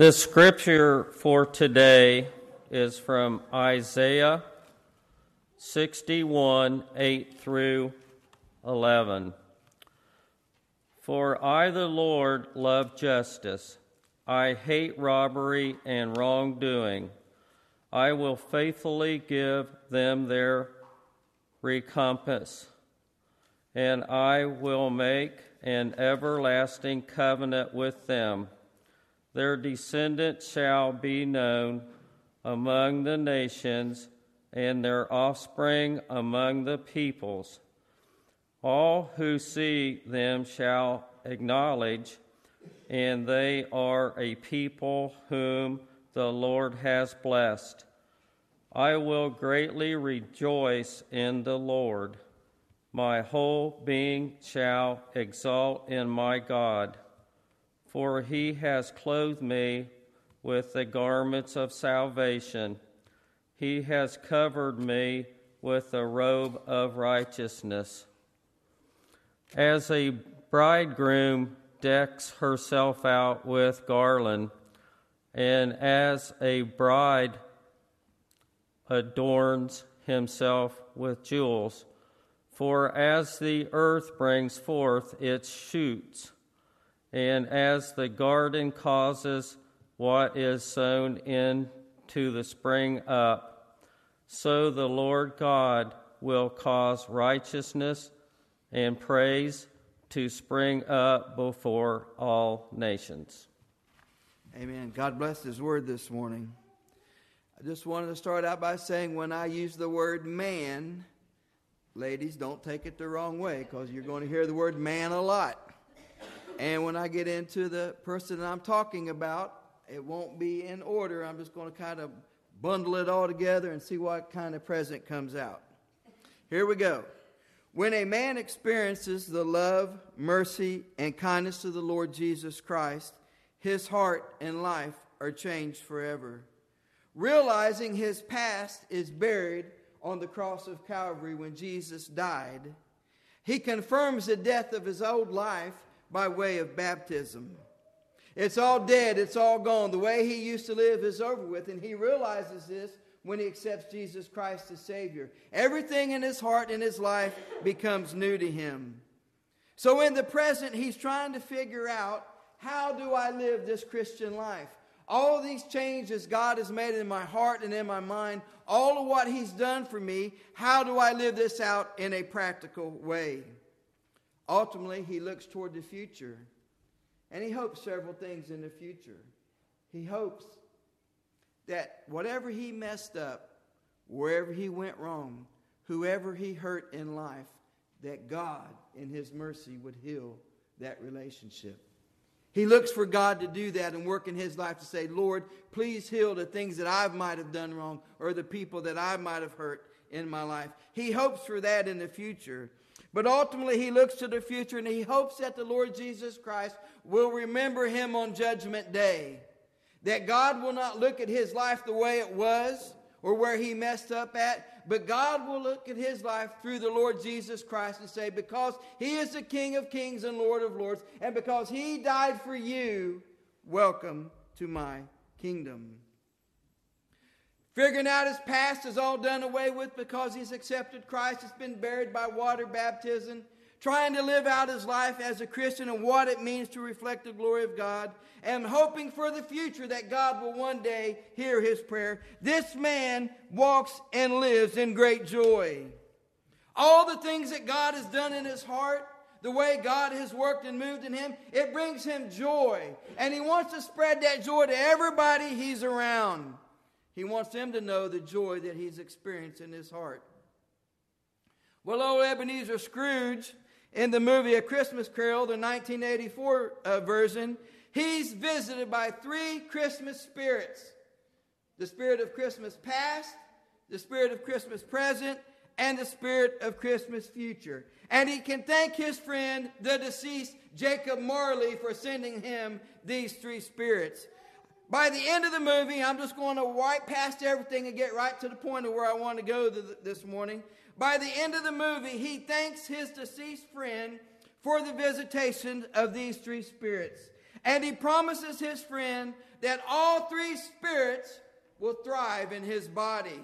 The scripture for today is from Isaiah 61 8 through 11. For I, the Lord, love justice. I hate robbery and wrongdoing. I will faithfully give them their recompense, and I will make an everlasting covenant with them. Their descendants shall be known among the nations, and their offspring among the peoples. All who see them shall acknowledge, and they are a people whom the Lord has blessed. I will greatly rejoice in the Lord. My whole being shall exult in my God, for he has clothed me with the garments of salvation. He has covered me with the robe of righteousness. As a bridegroom decks herself out with garland, and as a bride adorns himself with jewels. For as the earth brings forth its shoots, and as the garden causes what is sown into the spring up, so the Lord God will cause righteousness and praise to spring up before all nations. Amen. God bless His word this morning. I just wanted to start out by saying when I use the word man, ladies, don't take it the wrong way because you're going to hear the word man a lot. And when I get into the person I'm talking about, it won't be in order. I'm just going to kind of bundle it all together and see what kind of present comes out. Here we go. When a man experiences the love, mercy, and kindness of the Lord Jesus Christ, his heart and life are changed forever. Realizing his past is buried on the cross of Calvary when Jesus died, he confirms the death of his old life by way of baptism. It's all dead, it's all gone. The way he used to live is over with, and he realizes this when he accepts Jesus Christ as Savior. Everything in his heart and his life becomes new to him. So in the present, he's trying to figure out how do I live this Christian life? All these changes God has made in my heart and in my mind, all of what He's done for me, how do I live this out in a practical way? Ultimately, he looks toward the future and he hopes several things in the future. He hopes that whatever he messed up, wherever he went wrong, whoever he hurt in life, that God, in his mercy, would heal that relationship. He looks for God to do that and work in his life to say, Lord, please heal the things that I might have done wrong or the people that I might have hurt in my life. He hopes for that in the future. But ultimately, he looks to the future and he hopes that the Lord Jesus Christ will remember him on Judgment Day. That God will not look at his life the way it was or where he messed up at, but God will look at his life through the Lord Jesus Christ and say, because he is the King of kings and Lord of lords, and because he died for you, welcome to my kingdom. Figuring out his past is all done away with because he's accepted Christ. It's been buried by water baptism trying to live out his life as a Christian and what it means to reflect the glory of God, and hoping for the future that God will one day hear his prayer. This man walks and lives in great joy. All the things that God has done in his heart, the way God has worked and moved in him, it brings him joy. And he wants to spread that joy to everybody he's around. He wants them to know the joy that he's experienced in his heart. Well, old Ebenezer Scrooge in the movie A Christmas Carol, the 1984 uh, version, he's visited by three Christmas spirits the spirit of Christmas past, the spirit of Christmas present, and the spirit of Christmas future. And he can thank his friend, the deceased Jacob Marley, for sending him these three spirits. By the end of the movie, I'm just going to wipe past everything and get right to the point of where I want to go this morning. By the end of the movie, he thanks his deceased friend for the visitation of these three spirits. And he promises his friend that all three spirits will thrive in his body.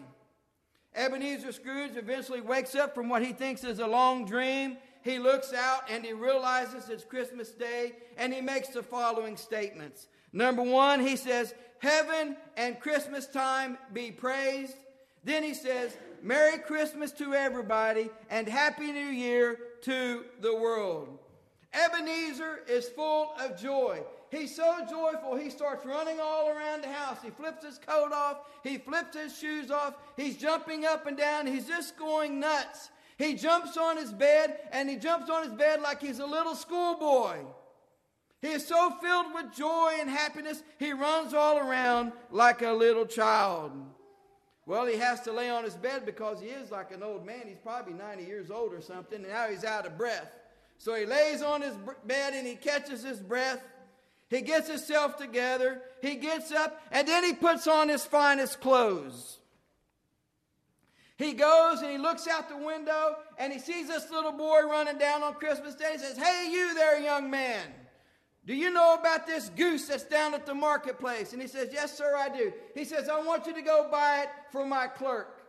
Ebenezer Scrooge eventually wakes up from what he thinks is a long dream. He looks out and he realizes it's Christmas Day and he makes the following statements. Number one, he says, Heaven and Christmas time be praised. Then he says, Merry Christmas to everybody and Happy New Year to the world. Ebenezer is full of joy. He's so joyful, he starts running all around the house. He flips his coat off, he flips his shoes off, he's jumping up and down, he's just going nuts. He jumps on his bed, and he jumps on his bed like he's a little schoolboy. He is so filled with joy and happiness, he runs all around like a little child. Well, he has to lay on his bed because he is like an old man. He's probably 90 years old or something, and now he's out of breath. So he lays on his bed and he catches his breath. He gets himself together. He gets up, and then he puts on his finest clothes. He goes and he looks out the window and he sees this little boy running down on Christmas Day. He says, Hey, you there, young man. Do you know about this goose that's down at the marketplace? And he says, Yes, sir, I do. He says, I want you to go buy it for my clerk.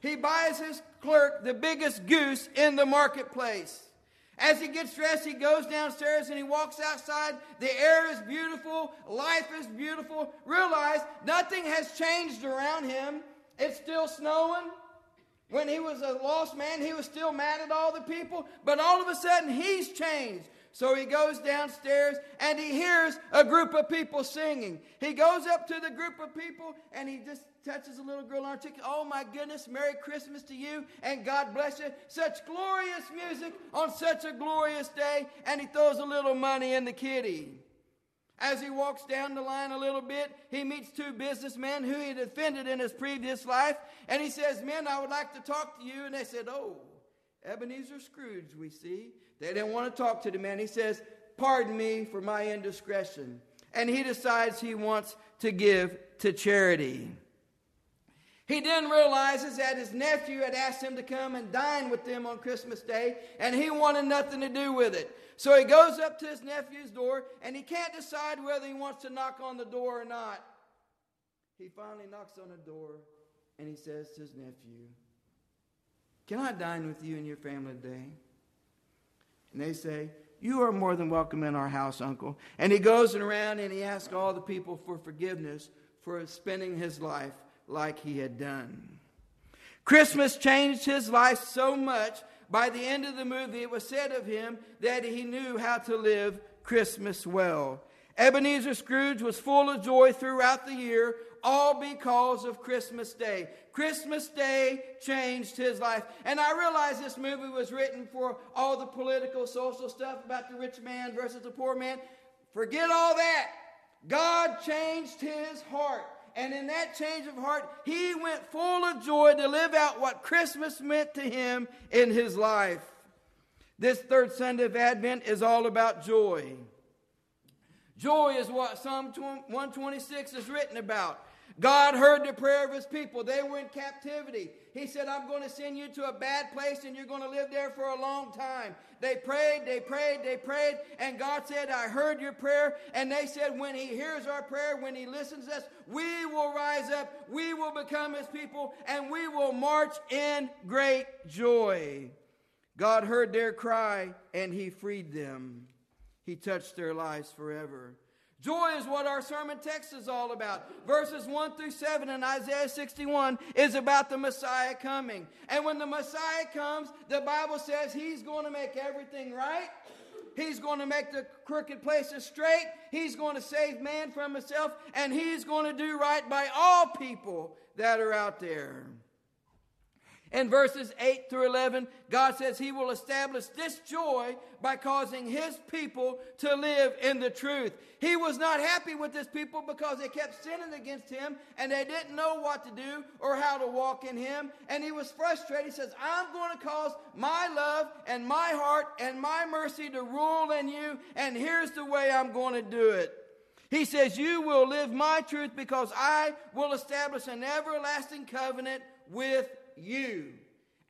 He buys his clerk the biggest goose in the marketplace. As he gets dressed, he goes downstairs and he walks outside. The air is beautiful. Life is beautiful. Realize nothing has changed around him. It's still snowing. When he was a lost man, he was still mad at all the people. But all of a sudden, he's changed. So he goes downstairs and he hears a group of people singing. He goes up to the group of people and he just touches a little girl on her cheek. Oh my goodness, Merry Christmas to you and God bless you. Such glorious music on such a glorious day. And he throws a little money in the kitty. As he walks down the line a little bit, he meets two businessmen who he had offended in his previous life. And he says, Men, I would like to talk to you. And they said, Oh, Ebenezer Scrooge, we see. They didn't want to talk to the man. He says, Pardon me for my indiscretion. And he decides he wants to give to charity. He then realizes that his nephew had asked him to come and dine with them on Christmas Day, and he wanted nothing to do with it. So he goes up to his nephew's door, and he can't decide whether he wants to knock on the door or not. He finally knocks on the door, and he says to his nephew, Can I dine with you and your family today? And they say, You are more than welcome in our house, uncle. And he goes around and he asks all the people for forgiveness for spending his life like he had done. Christmas changed his life so much by the end of the movie, it was said of him that he knew how to live Christmas well. Ebenezer Scrooge was full of joy throughout the year, all because of Christmas Day. Christmas Day changed his life. And I realize this movie was written for all the political, social stuff about the rich man versus the poor man. Forget all that. God changed his heart. And in that change of heart, he went full of joy to live out what Christmas meant to him in his life. This third Sunday of Advent is all about joy. Joy is what Psalm 126 is written about. God heard the prayer of his people. They were in captivity. He said, I'm going to send you to a bad place and you're going to live there for a long time. They prayed, they prayed, they prayed, and God said, I heard your prayer. And they said, when he hears our prayer, when he listens to us, we will rise up, we will become his people, and we will march in great joy. God heard their cry and he freed them. He touched their lives forever. Joy is what our sermon text is all about. Verses 1 through 7 in Isaiah 61 is about the Messiah coming. And when the Messiah comes, the Bible says he's going to make everything right. He's going to make the crooked places straight. He's going to save man from himself. And he's going to do right by all people that are out there. In verses 8 through 11, God says He will establish this joy by causing His people to live in the truth. He was not happy with His people because they kept sinning against Him and they didn't know what to do or how to walk in Him. And He was frustrated. He says, I'm going to cause my love and my heart and my mercy to rule in you, and here's the way I'm going to do it. He says, You will live my truth because I will establish an everlasting covenant with you.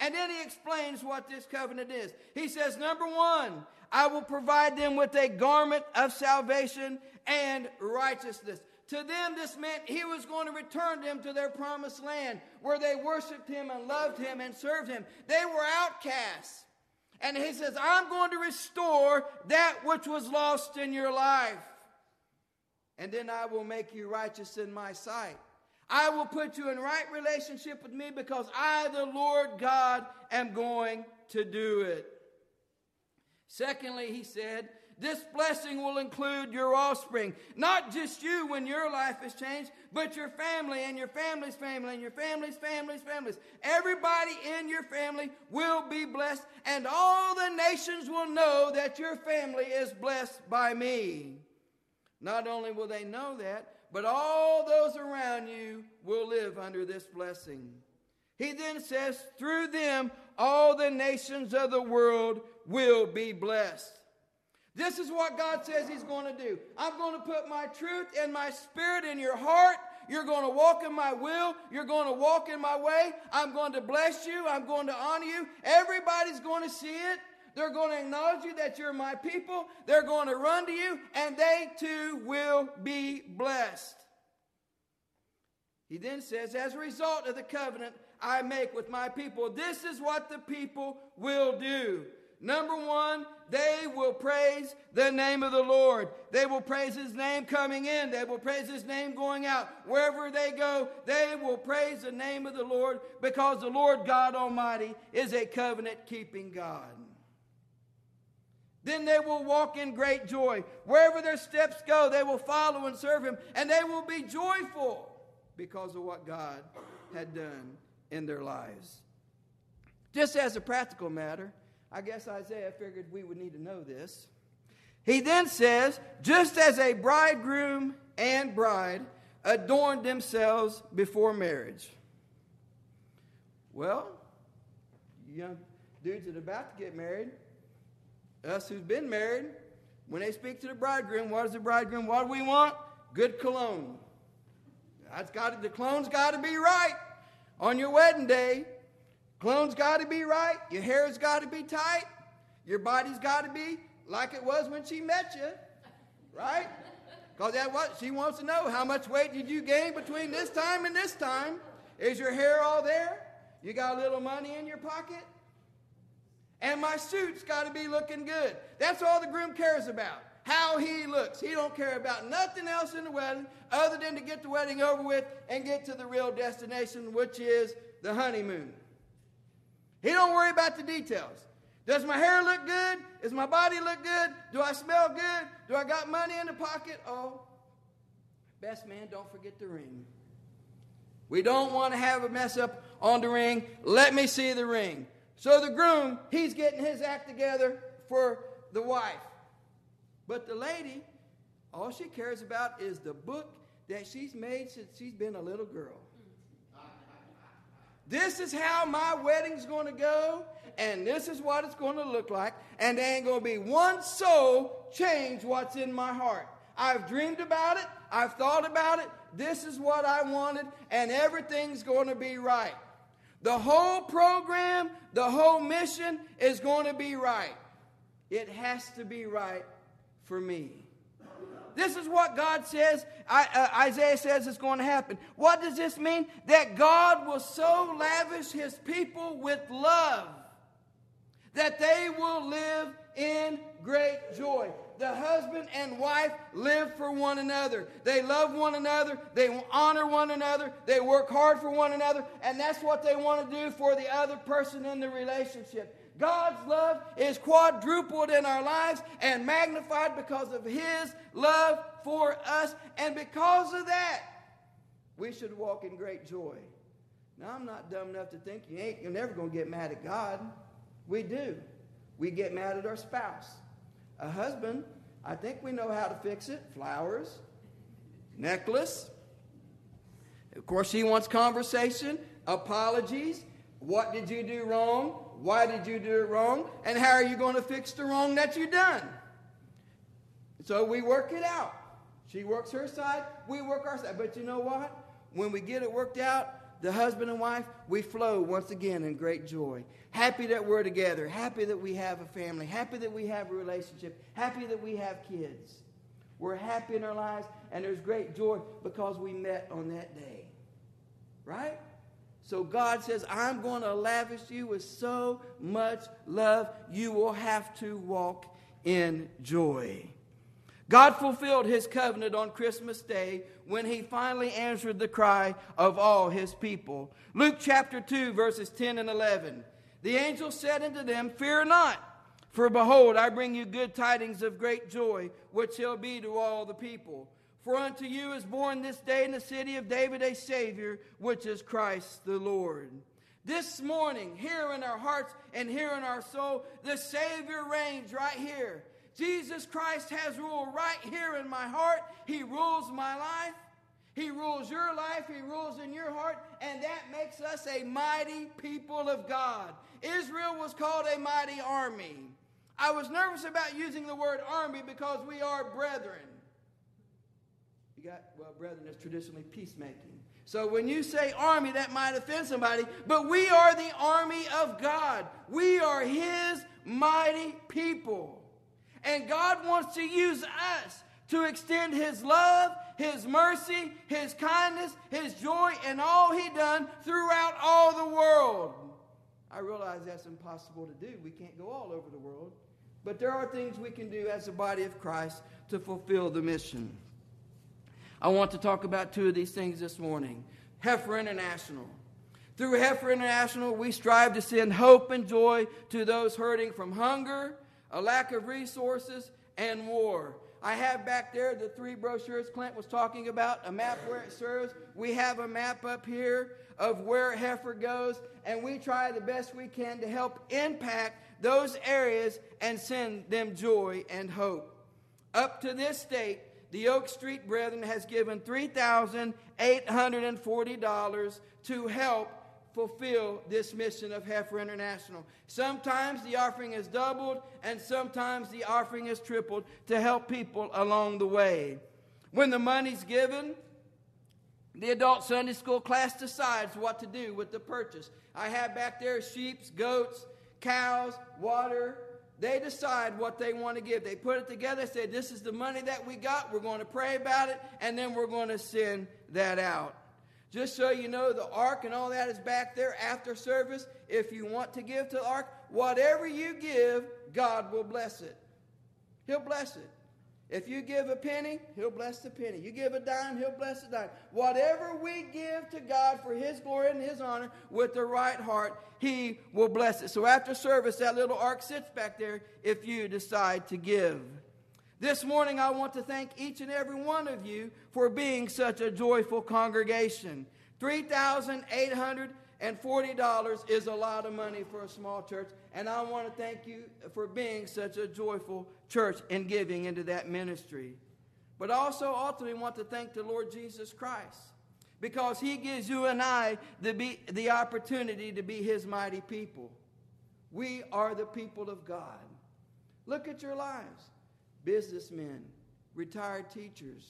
And then he explains what this covenant is. He says, number one, I will provide them with a garment of salvation and righteousness. To them, this meant he was going to return them to their promised land where they worshiped him and loved him and served him. They were outcasts. And he says, I'm going to restore that which was lost in your life. And then I will make you righteous in my sight. I will put you in right relationship with me because I, the Lord God, am going to do it. Secondly, he said, this blessing will include your offspring. Not just you when your life is changed, but your family and your family's family and your family's family's families. Everybody in your family will be blessed, and all the nations will know that your family is blessed by me. Not only will they know that, but all those around you will live under this blessing. He then says, through them, all the nations of the world will be blessed. This is what God says He's going to do. I'm going to put my truth and my spirit in your heart. You're going to walk in my will. You're going to walk in my way. I'm going to bless you. I'm going to honor you. Everybody's going to see it. They're going to acknowledge you that you're my people. They're going to run to you, and they too will be blessed. He then says, As a result of the covenant I make with my people, this is what the people will do. Number one, they will praise the name of the Lord. They will praise his name coming in. They will praise his name going out. Wherever they go, they will praise the name of the Lord because the Lord God Almighty is a covenant keeping God. Then they will walk in great joy. Wherever their steps go, they will follow and serve him, and they will be joyful because of what God had done in their lives. Just as a practical matter, I guess Isaiah figured we would need to know this. He then says, just as a bridegroom and bride adorned themselves before marriage. Well, young dudes that are about to get married, us who've been married, when they speak to the bridegroom, what is the bridegroom? What do we want? Good cologne. That's got to, the cologne's got to be right on your wedding day. Cologne's got to be right. Your hair's got to be tight. Your body's got to be like it was when she met you, right? Because that what she wants to know. How much weight did you gain between this time and this time? Is your hair all there? You got a little money in your pocket? And my suit's got to be looking good. That's all the groom cares about. How he looks. He don't care about nothing else in the wedding other than to get the wedding over with and get to the real destination, which is the honeymoon. He don't worry about the details. Does my hair look good? Does my body look good? Do I smell good? Do I got money in the pocket? Oh, best man, don't forget the ring. We don't want to have a mess up on the ring. Let me see the ring. So the groom, he's getting his act together for the wife. But the lady, all she cares about is the book that she's made since she's been a little girl. This is how my wedding's going to go, and this is what it's going to look like, and there ain't going to be one soul change what's in my heart. I've dreamed about it, I've thought about it, this is what I wanted, and everything's going to be right. The whole program, the whole mission is going to be right. It has to be right for me. This is what God says, uh, Isaiah says is going to happen. What does this mean? That God will so lavish his people with love that they will live in great joy. The husband and wife live for one another. They love one another. They honor one another. They work hard for one another. And that's what they want to do for the other person in the relationship. God's love is quadrupled in our lives and magnified because of His love for us. And because of that, we should walk in great joy. Now, I'm not dumb enough to think you ain't, you're never going to get mad at God. We do. We get mad at our spouse. A husband, I think we know how to fix it flowers, necklace. Of course, he wants conversation, apologies. What did you do wrong? Why did you do it wrong? And how are you going to fix the wrong that you done? So we work it out. She works her side, we work our side. But you know what? When we get it worked out, the husband and wife, we flow once again in great joy. Happy that we're together, happy that we have a family, happy that we have a relationship, happy that we have kids. We're happy in our lives, and there's great joy because we met on that day. Right? So God says, I'm going to lavish you with so much love, you will have to walk in joy. God fulfilled his covenant on Christmas Day when he finally answered the cry of all his people. Luke chapter 2, verses 10 and 11. The angel said unto them, Fear not, for behold, I bring you good tidings of great joy, which shall be to all the people. For unto you is born this day in the city of David a Savior, which is Christ the Lord. This morning, here in our hearts and here in our soul, the Savior reigns right here. Jesus Christ has rule right here in my heart. He rules my life. He rules your life. He rules in your heart. And that makes us a mighty people of God. Israel was called a mighty army. I was nervous about using the word army because we are brethren. You got, well, brethren is traditionally peacemaking. So when you say army, that might offend somebody, but we are the army of God. We are His mighty people. And God wants to use us to extend His love, His mercy, His kindness, His joy, and all He done throughout all the world. I realize that's impossible to do. We can't go all over the world. But there are things we can do as a body of Christ to fulfill the mission. I want to talk about two of these things this morning. Heifer International. Through Heifer International, we strive to send hope and joy to those hurting from hunger, a lack of resources, and war. I have back there the three brochures Clint was talking about, a map where it serves. We have a map up here of where Heifer goes, and we try the best we can to help impact those areas and send them joy and hope. Up to this date, the Oak Street Brethren has given $3,840 to help fulfill this mission of Heifer International. Sometimes the offering is doubled, and sometimes the offering is tripled to help people along the way. When the money's given, the adult Sunday school class decides what to do with the purchase. I have back there sheep, goats, cows, water, they decide what they want to give. They put it together, say, This is the money that we got. We're going to pray about it, and then we're going to send that out. Just so you know, the ark and all that is back there after service. If you want to give to the ark, whatever you give, God will bless it. He'll bless it. If you give a penny, He'll bless the penny. You give a dime, He'll bless the dime. Whatever we give to God for His glory and His honor with the right heart, He will bless it. So after service, that little ark sits back there if you decide to give. This morning, I want to thank each and every one of you for being such a joyful congregation. 3,800 and $40 is a lot of money for a small church. And I want to thank you for being such a joyful church and giving into that ministry. But also, ultimately, want to thank the Lord Jesus Christ because He gives you and I the, be, the opportunity to be His mighty people. We are the people of God. Look at your lives businessmen, retired teachers,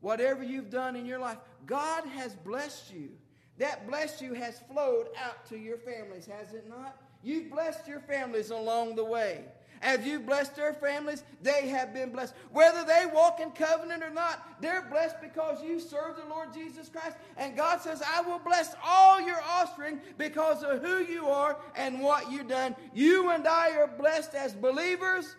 whatever you've done in your life, God has blessed you. That blessed you has flowed out to your families, has it not? You've blessed your families along the way. As you've blessed their families, they have been blessed. Whether they walk in covenant or not, they're blessed because you serve the Lord Jesus Christ. And God says, I will bless all your offspring because of who you are and what you've done. You and I are blessed as believers,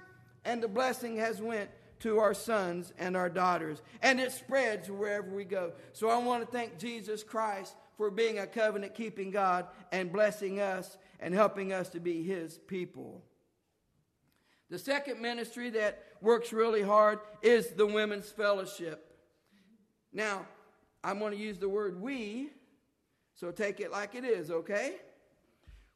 and the blessing has went to our sons and our daughters. And it spreads wherever we go. So I want to thank Jesus Christ for being a covenant keeping God and blessing us and helping us to be His people. The second ministry that works really hard is the Women's Fellowship. Now, I'm going to use the word we, so take it like it is, okay?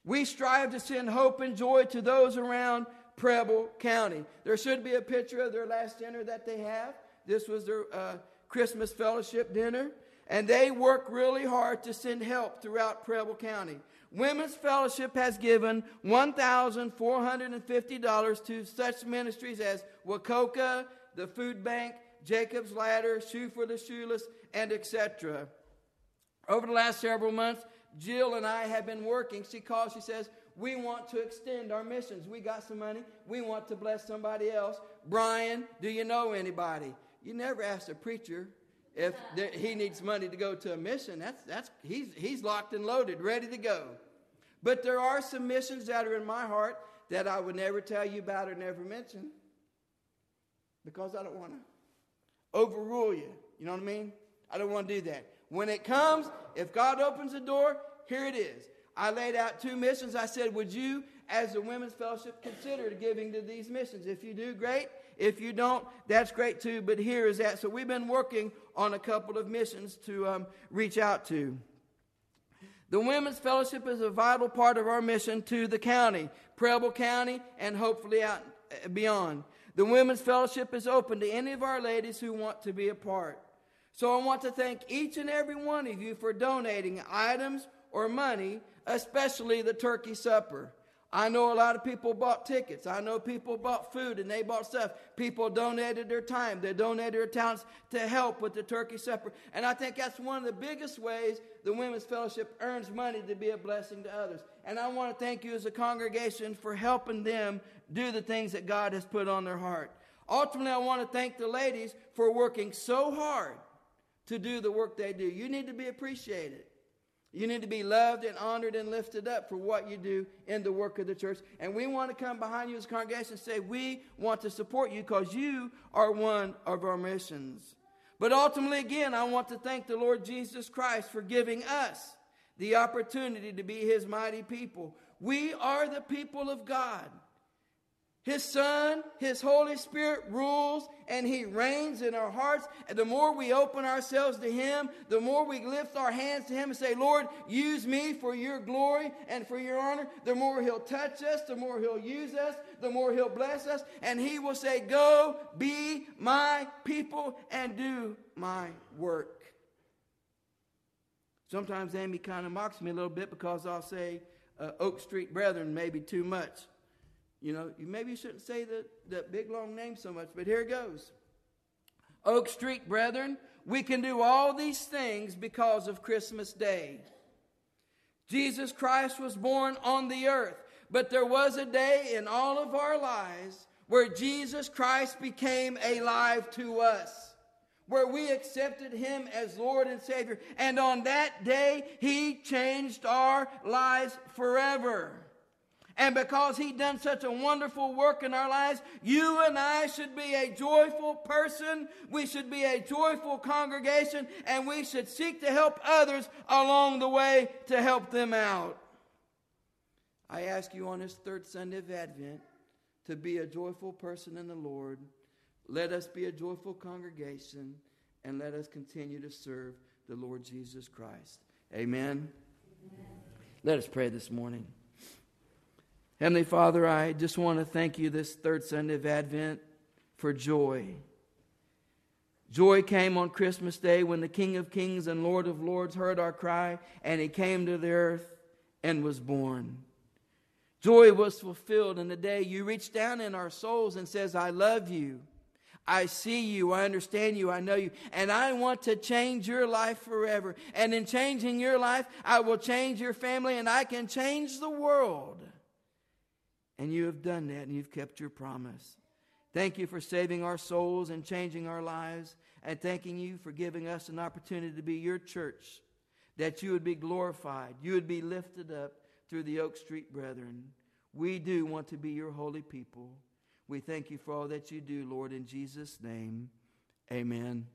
We strive to send hope and joy to those around Preble County. There should be a picture of their last dinner that they have. This was their uh, Christmas fellowship dinner and they work really hard to send help throughout Preble County. Women's Fellowship has given $1,450 to such ministries as Wacoka, the Food Bank, Jacob's Ladder, Shoe for the Shoeless, and etc. Over the last several months, Jill and I have been working. She calls, she says, we want to extend our missions. We got some money. We want to bless somebody else. Brian, do you know anybody? You never ask a preacher if he needs money to go to a mission. That's, that's, he's, he's locked and loaded, ready to go. But there are some missions that are in my heart that I would never tell you about or never mention because I don't want to overrule you. You know what I mean? I don't want to do that. When it comes, if God opens the door, here it is. I laid out two missions. I said, Would you, as the Women's Fellowship, consider giving to these missions? If you do, great. If you don't, that's great too. But here is that. So we've been working on a couple of missions to um, reach out to. The Women's Fellowship is a vital part of our mission to the county, Preble County, and hopefully out uh, beyond. The Women's Fellowship is open to any of our ladies who want to be a part. So I want to thank each and every one of you for donating items or money, especially the turkey supper. I know a lot of people bought tickets. I know people bought food and they bought stuff. People donated their time. They donated their talents to help with the turkey supper. And I think that's one of the biggest ways the Women's Fellowship earns money to be a blessing to others. And I want to thank you as a congregation for helping them do the things that God has put on their heart. Ultimately, I want to thank the ladies for working so hard to do the work they do. You need to be appreciated. You need to be loved and honored and lifted up for what you do in the work of the church. And we want to come behind you as a congregation and say, we want to support you because you are one of our missions. But ultimately, again, I want to thank the Lord Jesus Christ for giving us the opportunity to be his mighty people. We are the people of God. His Son, His Holy Spirit rules and He reigns in our hearts. And the more we open ourselves to Him, the more we lift our hands to Him and say, Lord, use me for your glory and for your honor, the more He'll touch us, the more He'll use us, the more He'll bless us. And He will say, Go be my people and do my work. Sometimes Amy kind of mocks me a little bit because I'll say, uh, Oak Street Brethren, maybe too much. You know, maybe you shouldn't say the, the big long name so much, but here it goes. Oak Street, brethren, we can do all these things because of Christmas Day. Jesus Christ was born on the earth, but there was a day in all of our lives where Jesus Christ became alive to us, where we accepted him as Lord and Savior. And on that day, he changed our lives forever. And because he done such a wonderful work in our lives, you and I should be a joyful person. We should be a joyful congregation and we should seek to help others along the way to help them out. I ask you on this third Sunday of Advent to be a joyful person in the Lord. Let us be a joyful congregation and let us continue to serve the Lord Jesus Christ. Amen. Amen. Let us pray this morning. Heavenly Father, I just want to thank you this third Sunday of Advent for joy. Joy came on Christmas Day when the King of Kings and Lord of Lords heard our cry and he came to the earth and was born. Joy was fulfilled in the day you reached down in our souls and says, I love you. I see you. I understand you. I know you. And I want to change your life forever. And in changing your life, I will change your family and I can change the world. And you have done that and you've kept your promise. Thank you for saving our souls and changing our lives. And thanking you for giving us an opportunity to be your church, that you would be glorified, you would be lifted up through the Oak Street Brethren. We do want to be your holy people. We thank you for all that you do, Lord, in Jesus' name. Amen.